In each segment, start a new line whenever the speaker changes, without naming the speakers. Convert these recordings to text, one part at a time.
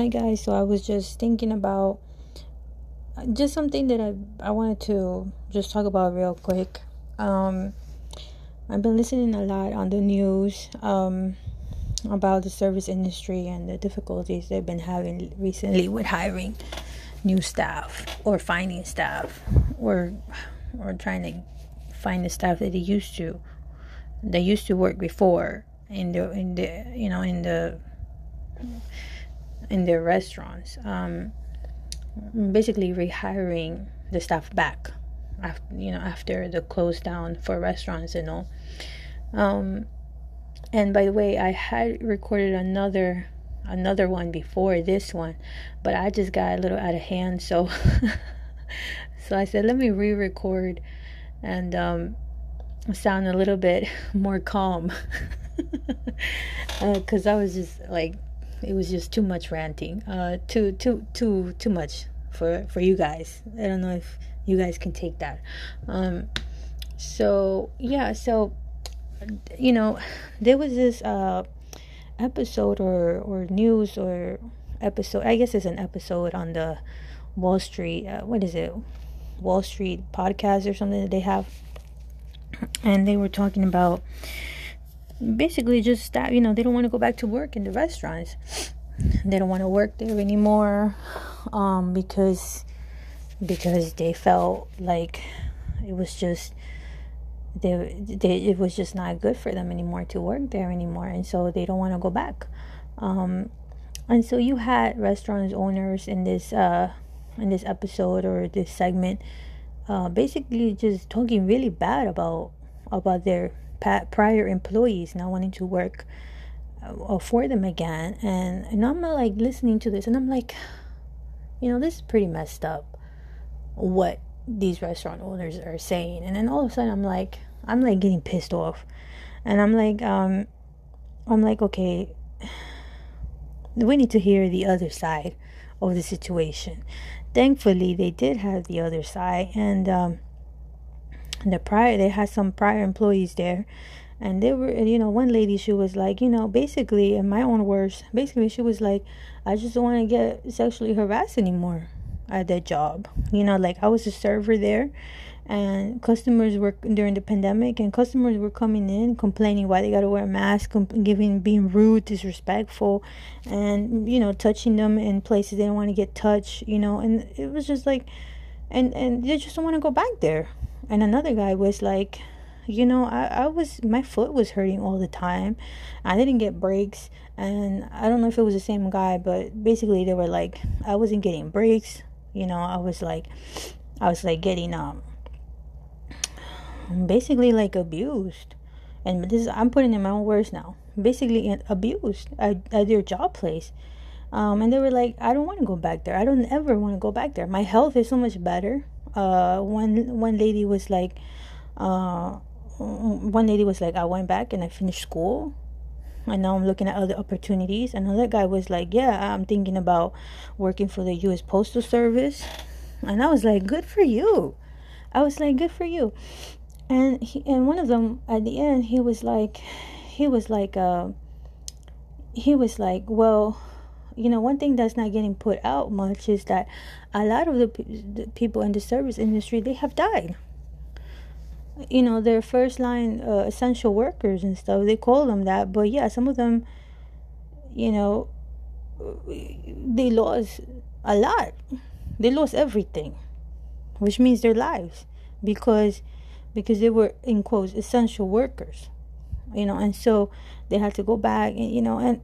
Hi guys, so I was just thinking about just something that I I wanted to just talk about real quick. Um I've been listening a lot on the news um about the service industry and the difficulties they've been having recently with hiring new staff or finding staff or or trying to find the staff that they used to they used to work before in the in the you know in the in their restaurants. Um, basically, rehiring the staff back, after, you know, after the close down for restaurants and all. Um, and by the way, I had recorded another another one before this one, but I just got a little out of hand, so so I said let me re-record and um, sound a little bit more calm because uh, I was just like it was just too much ranting. Uh, too too too too much for for you guys. I don't know if you guys can take that. Um, so yeah, so you know, there was this uh episode or or news or episode. I guess it's an episode on the Wall Street. Uh, what is it? Wall Street podcast or something that they have, and they were talking about basically just that you know they don't want to go back to work in the restaurants. They don't want to work there anymore um, because because they felt like it was just they, they it was just not good for them anymore to work there anymore and so they don't want to go back. Um, and so you had restaurants owners in this uh in this episode or this segment uh, basically just talking really bad about about their prior employees not wanting to work uh, for them again. And and I'm like listening to this and I'm like you know this is pretty messed up what these restaurant owners are saying. And then all of a sudden I'm like I'm like getting pissed off. And I'm like um I'm like okay we need to hear the other side of the situation. Thankfully they did have the other side and um the prior they had some prior employees there. And they were you know one lady she was like you know basically in my own words basically she was like i just don't want to get sexually harassed anymore at that job. You know like i was a server there and customers were during the pandemic and customers were coming in complaining why they got to wear a mask giving being rude disrespectful and you know touching them in places they don't want to get touched you know and it was just like and and they just don't want to go back there and another guy was like you know I, I was my foot was hurting all the time. I didn't get breaks. And i don't know if it was the same guy but basically they were like i wasn't getting breaks. You know i was like i was like getting um basically like abused. And this is, i'm putting in my own words now. Basically abused at, at their job place. Um, and they were like i don't want to go back there. I don't ever want to go back there. My health is so much better uh one one lady was like uh one lady was like i went back and i finished school and now i'm looking at other opportunities. And another guy was like yeah i'm thinking about working for the us postal service. And i was like good for you. I was like good for you. And he, and one of them at the end he was like he was like uh he was like well you know, one thing that's not getting put out much is that a lot of the, the people in the service industry they have died. You know, they're first line uh, essential workers and stuff. They call them that, but yeah, some of them, you know, they lost a lot. They lost everything, which means their lives, because because they were in quotes essential workers, you know, and so they had to go back, and you know, and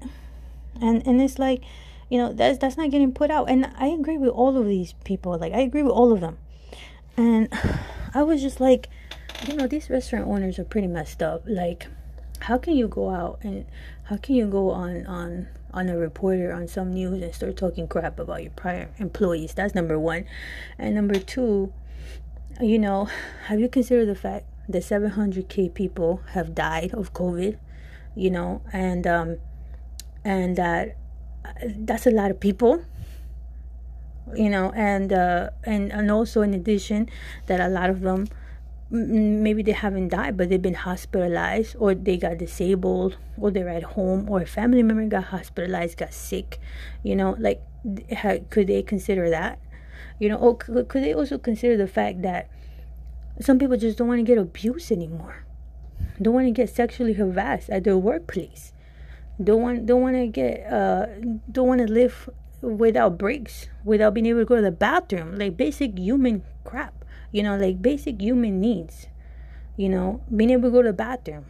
and and it's like you know that's that's not getting put out. And i agree with all of these people. Like i agree with all of them. And i was just like you know these restaurant owners are pretty messed up. Like how can you go out and how can you go on on on a reporter on some news and start talking crap about your prior employees? That's number one. And number two you know have you considered the fact that 700k people have died of covid you know? And um and that that's a lot of people you know and uh and and also in addition that a lot of them maybe they haven't died, but they've been hospitalized, or they got disabled, or they're at home, or a family member got hospitalized, got sick. You know, like, how, could they consider that? You know, or could they also consider the fact that some people just don't want to get abused anymore, don't want to get sexually harassed at their workplace, don't want don't want to get uh don't want to live without breaks, without being able to go to the bathroom, like basic human crap you know, like basic human needs. You know, being able to go to the bathroom,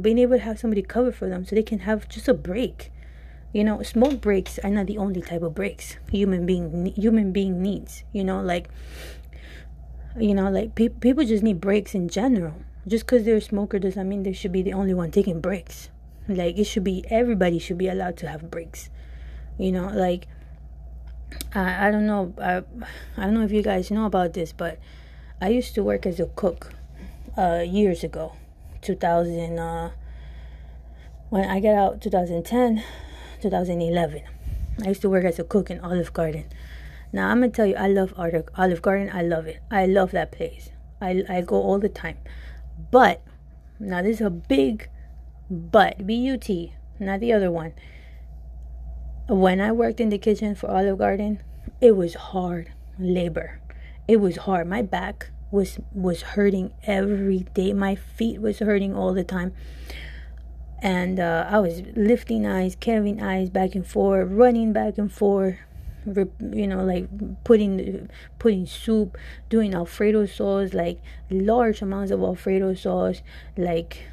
being able to have somebody cover for them so they can have just a break. You know, smoke breaks are not the only type of breaks human being human being needs. You know, like you know, like pe- people just need breaks in general. Just because they're a smoker doesn't mean they should be the only one taking breaks. Like it should be everybody should be allowed to have breaks. You know, like I, I don't know I, I don't know if you guys know about this, but I used to work as a cook uh, years ago, 2000. Uh, when I got out, 2010, 2011. I used to work as a cook in Olive Garden. Now I'm gonna tell you, I love Olive Garden. I love it. I love that place. I I go all the time. But now this is a big but. B U T, not the other one. When I worked in the kitchen for Olive Garden, it was hard labor it was hard my back was was hurting every day my feet was hurting all the time and uh, i was lifting eyes carrying eyes back and forth running back and forth you know like putting putting soup doing alfredo sauce like large amounts of alfredo sauce like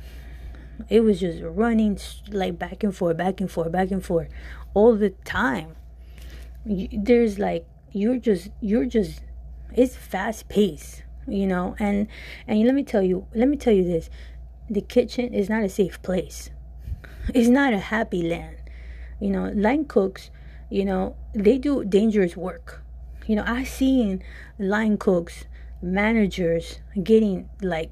it was just running like back and forth back and forth back and forth all the time. There's like you're just you're just it's fast paced you know? And and let me tell you let me tell you this. The kitchen is not a safe place. It's not a happy land. You know line cooks you know they do dangerous work. You know I've seen line cooks managers getting like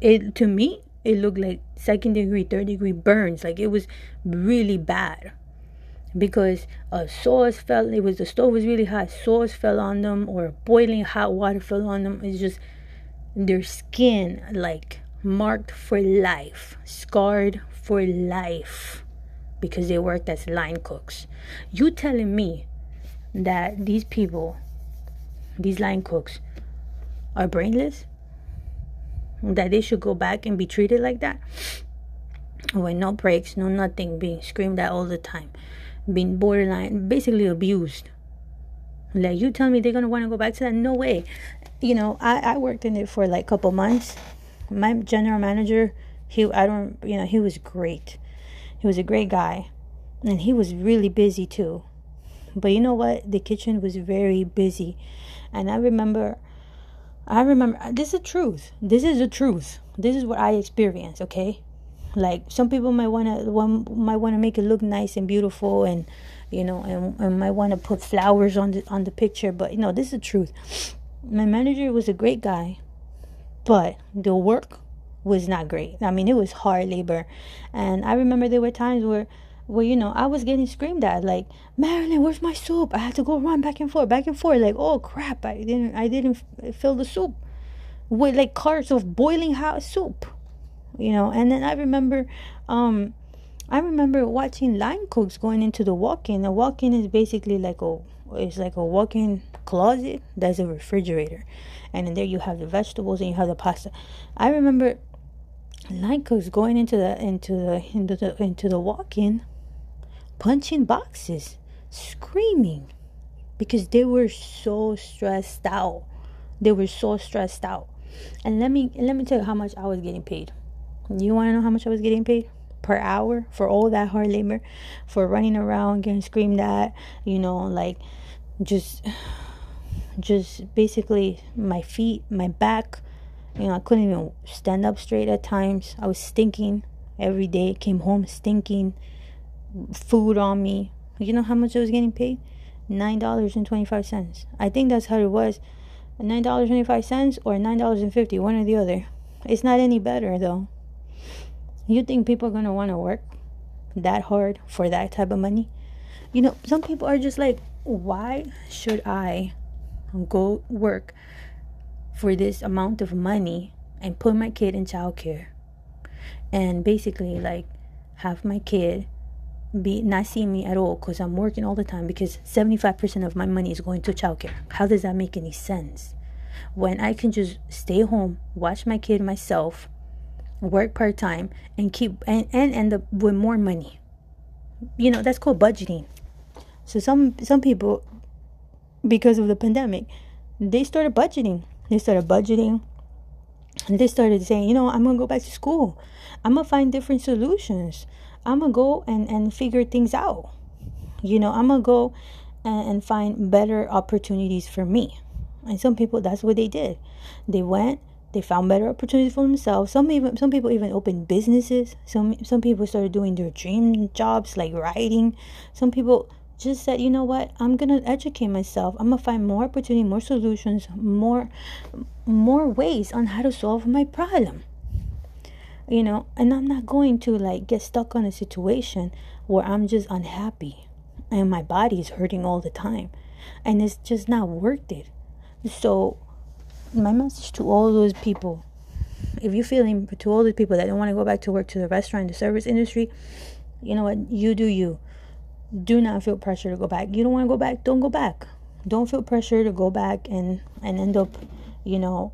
it to me it looked like second degree third degree burns. Like it was really bad because a sauce fell it was the stove was really hot sauce fell on them or boiling hot water fell on them. It's just their skin like marked for life scarred for life because they worked as line cooks. You telling me that these people these line cooks are brainless that they should go back and be treated like that with no breaks no nothing being screamed at all the time being borderline, basically abused. Like you tell me they're gonna want to go back to that? No way. You know, I I worked in it for like a couple months. My general manager, he I don't you know he was great. He was a great guy, and he was really busy too. But you know what? The kitchen was very busy, and I remember. I remember this is the truth. This is the truth. This is what I experienced, okay? like some people might want to one might want to make it look nice and beautiful and you know and, and might want to put flowers on the on the picture but you know this is the truth my manager was a great guy but the work was not great i mean it was hard labor and i remember there were times where where you know i was getting screamed at like marilyn where's my soup? I had to go run back and forth back and forth like oh crap i didn't i didn't fill the soup. With like carts of boiling hot soup you know and then i remember um i remember watching line cooks going into the walk-in the walk-in is basically like a it's like a walk-in closet that's a refrigerator and in there you have the vegetables and you have the pasta. I remember line cooks going into the into the into the into the walk-in punching boxes screaming because they were so stressed out. They were so stressed out. And let me let me tell you how much i was getting paid. You want to know how much I was getting paid? per hour for all that hard labor for running around getting screamed at you know like just just basically my feet my back. You know i couldn't even stand up straight at times. I was stinking every day. Came home stinking food on me. You know how much i was getting paid? nine dollars and 25 cents. I think that's how it was. nine dollars 25 cents or nine dollars and 50 one or the other. It's not any better though. You think people are to want to work that hard for that type of money? You know, some people are just like, why should I go work for this amount of money and put my kid in childcare? And basically like have my kid be not seeing me at all because I'm working all the time because 75% of my money is going to childcare. How does that make any sense? When I can just stay home, watch my kid myself, work part time, and keep and, and end up with more money. You know, that's called budgeting. So some some people because of the pandemic, they started budgeting. They started budgeting. And they started saying, you know, I'm gonna go back to school. I'm gonna find different solutions. I'm gonna go and, and figure things out. You know, I'm gonna go and, and find better opportunities for me. And some people that's what they did. They went, they found better opportunities for themselves. Some even some people even opened businesses. Some some people started doing their dream jobs like writing. Some people just said, you know what, I'm gonna educate myself. I'm gonna find more opportunity, more solutions, more more ways on how to solve my problem. You know, and I'm not going to like get stuck on a situation where I'm just unhappy and my body is hurting all the time. And it's just not worth it. So my message to all those people, if you're feeling to all those people that don't want to go back to work to the restaurant, the service industry, you know what, you do you do not feel pressure to go back. You don't want to go back, don't go back. Don't feel pressure to go back and and end up, you know,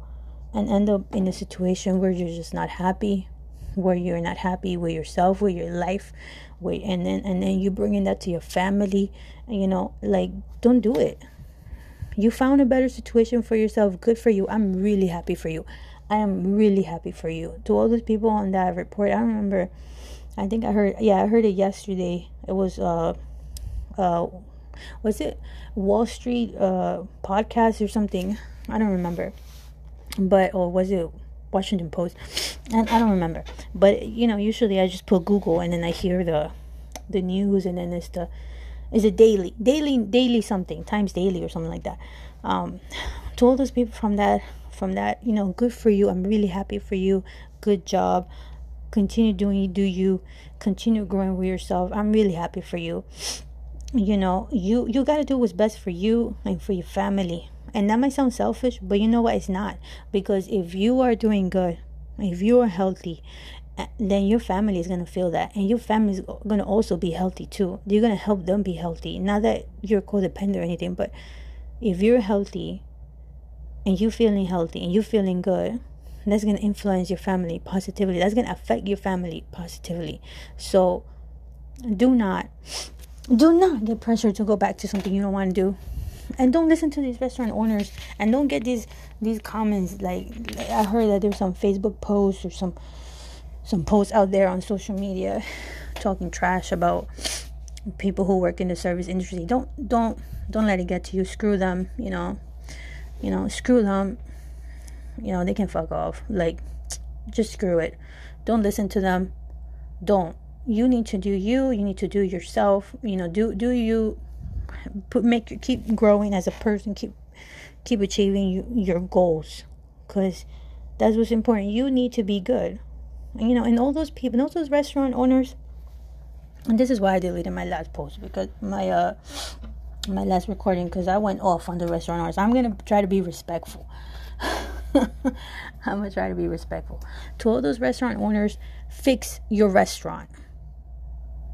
and end up in a situation where you're just not happy, where you're not happy with yourself, with your life, with and then and then you bringing that to your family, and you know, like don't do it. You found a better situation for yourself. Good for you. I'm really happy for you. I am really happy for you. To all those people on that report, I remember I think I heard yeah, I heard it yesterday. It was uh uh was it Wall Street uh podcast or something? I don't remember. But or was it Washington Post? And I don't remember. But you know, usually I just put Google and then I hear the the news and then it's the is it daily daily daily something times daily or something like that. Um to all those people from that from that you know good for you. I'm really happy for you. Good job. Continue doing do you. Continue growing with yourself. I'm really happy for you. You know you you got to do what's best for you and for your family and that might sound selfish but you know what? It's not. Because if you are doing good if you are healthy eh, then your family is going to feel that. And your family is going to also be healthy too. You're going to help them be healthy. Not that you're codependent or anything but if you're healthy and you're feeling healthy and you're feeling good that's going to influence your family positively. That's going to affect your family positively. So do not do not get pressured to go back to something you don't want to do and don't listen to these restaurant owners and don't get these these comments like, i heard that there's some facebook posts or some some posts out there on social media talking trash about people who work in the service industry don't don't don't let it get to you screw them you know you know screw them you know, they can fuck off. Like, just screw it. Don't listen to them. Don't. You need to do you. You need to do yourself. You know, do do you put make keep growing as a person. Keep keep achieving you, your goals, because that's what's important. You need to be good. And, you know, and all those people, and all those restaurant owners. And this is why I deleted my last post because my uh my last recording because I went off on the restaurant owners. I'm gonna try to be respectful. I'm gonna try to be respectful. To all those restaurant owners, fix your restaurant.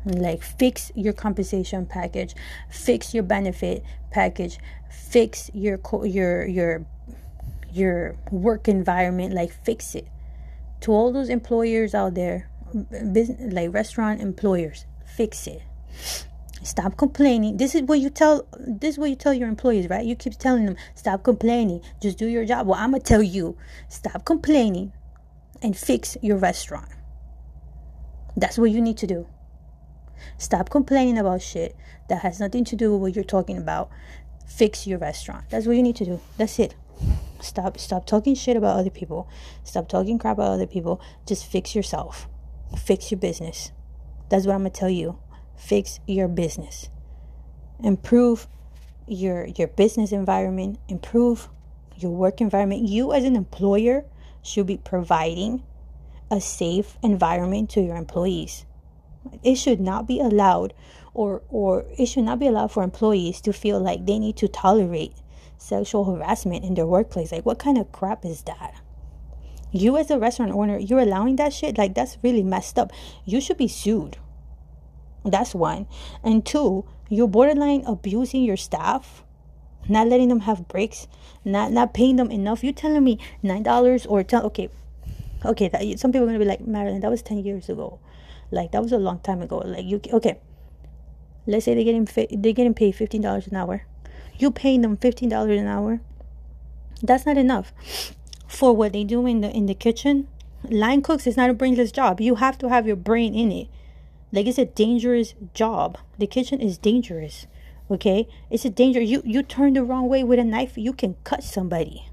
Like fix your compensation package, fix your benefit package, fix your your your your work environment. Like fix it. To all those employers out there, mm, business like restaurant employers, fix it. Stop complaining. This is what you tell this is what you tell your employees right? You keep telling them stop complaining. Just do your job. Well i'm gonna tell you stop complaining and fix your restaurant. That's what you need to do stop complaining about shit that has nothing to do with what you're talking about. Fix your restaurant. That's what you need to do. That's it. Stop stop talking shit about other people. Stop talking crap about other people. Just fix yourself. Fix your business. That's what i'm gonna tell you. Fix your business. Improve your your business environment. Improve your work environment. You as an employer should be providing a safe environment to your employees it should not be allowed or or it should not be allowed for employees to feel like they need to tolerate sexual harassment in their workplace like what kind of crap is that You as a restaurant owner, you're allowing that shit. Like that's really messed up. You should be sued. That's one. And two, you're borderline abusing your staff, not letting them have breaks, not not paying them enough. You telling me nine dollars or ten? Okay, okay. That, some people are gonna be like Marilyn. That was ten years ago. Like that was a long time ago. Like you okay. Let's say they're getting they're getting paid fifteen dollars an hour. You paying them fifteen dollars an hour. That's not enough for what they do in the in the kitchen. Line cooks is not a brainless job. You have to have your brain in it. Like it's a dangerous job. The kitchen is dangerous. Okay? It's a danger. You you turn the wrong way with a knife, you can cut somebody.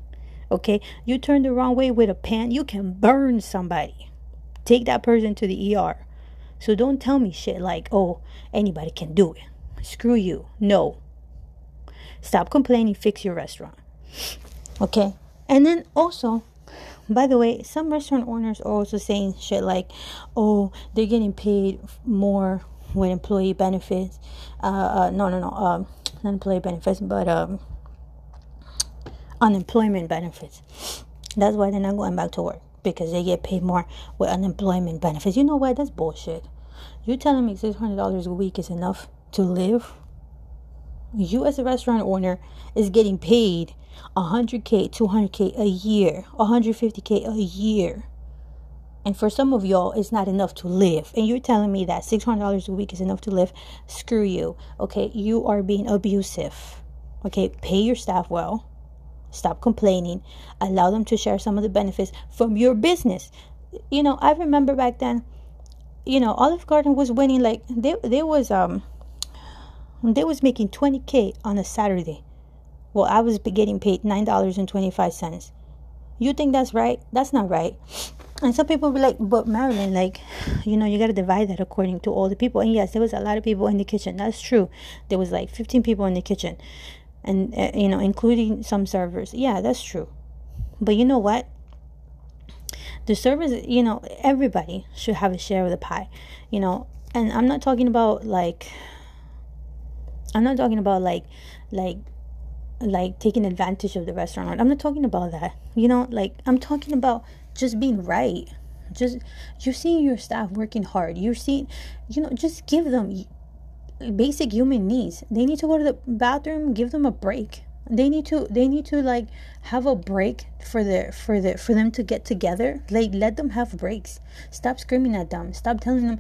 Okay? You turn the wrong way with a pan, you can burn somebody. Take that person to the ER. So don't tell me shit like, "Oh, anybody can do it." Screw you. No. Stop complaining, fix your restaurant. Okay? And then also by the way, some restaurant owners are also saying shit like, "Oh, they're getting paid more with employee benefits." Uh, uh no, no, no, um, not employee benefits, but um, unemployment benefits. That's why they're not going back to work because they get paid more with unemployment benefits. You know what? That's bullshit. You telling me six hundred dollars a week is enough to live? You as a restaurant owner is getting paid 100k 200k a year 150k a year and for some of y'all it's not enough to live and you're telling me that $600 a week is enough to live screw you okay you are being abusive okay pay your staff well stop complaining allow them to share some of the benefits from your business you know i remember back then you know olive garden was winning like they, there was um they was making 20k on a saturday well, I was getting paid $9.25. You think that's right? That's not right. And some people be like, but Marilyn, like, you know, you got to divide that according to all the people. And yes, there was a lot of people in the kitchen. That's true. There was like 15 people in the kitchen, and, uh, you know, including some servers. Yeah, that's true. But you know what? The servers, you know, everybody should have a share of the pie, you know. And I'm not talking about like, I'm not talking about like, like like taking advantage of the restaurant. I'm not talking about that. You know, like I'm talking about just being right. Just you're seeing your staff working hard. You're seeing, you know, just give them basic human needs. They need to go to the bathroom. Give them a break. They need to. They need to like have a break for the for the for them to get together. Like let them have breaks. Stop screaming at them. Stop telling them.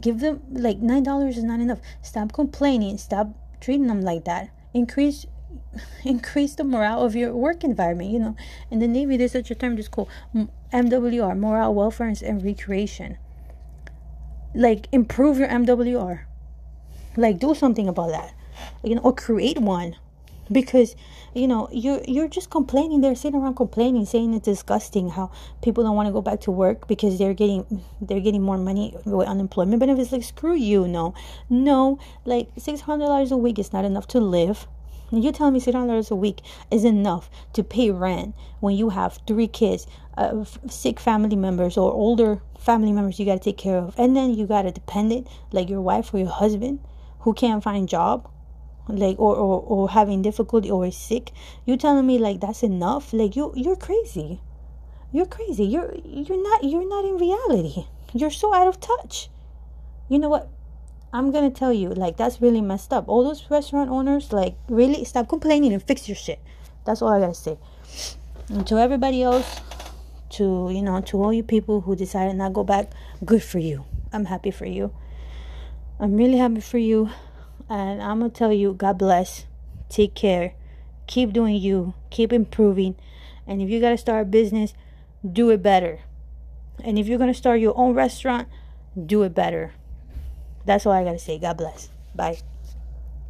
Give them like nine dollars is not enough. Stop complaining. Stop treating them like that. Increase increase the morale of your work environment. You know, in the Navy, there's such a term just called MWR, morale, welfare, and recreation. Like improve your MWR. Like do something about that. You know, or create one. Because you know you're you're just complaining. They're sitting around complaining, saying it's disgusting how people don't want to go back to work because they're getting they're getting more money with unemployment benefits. Like screw you, no, no. Like six hundred dollars a week is not enough to live you tell me $600 a week is enough to pay rent when you have three kids, uh, sick family members, or older family members you got to take care of, and then you got a dependent like your wife or your husband who can't find job, like or, or or having difficulty or is sick. You telling me like that's enough? Like you you're crazy. You're crazy. You're you're not you're not in reality. You're so out of touch. You know what? I'm gonna tell you, like that's really messed up. All those restaurant owners, like really stop complaining and fix your shit. That's all I gotta say. And to everybody else, to you know, to all you people who decided not go back, good for you. I'm happy for you. I'm really happy for you. And I'm gonna tell you, God bless. Take care. Keep doing you. Keep improving. And if you gotta start a business, do it better. And if you're gonna start your own restaurant, do it better. That's all I gotta say. God bless. Bye.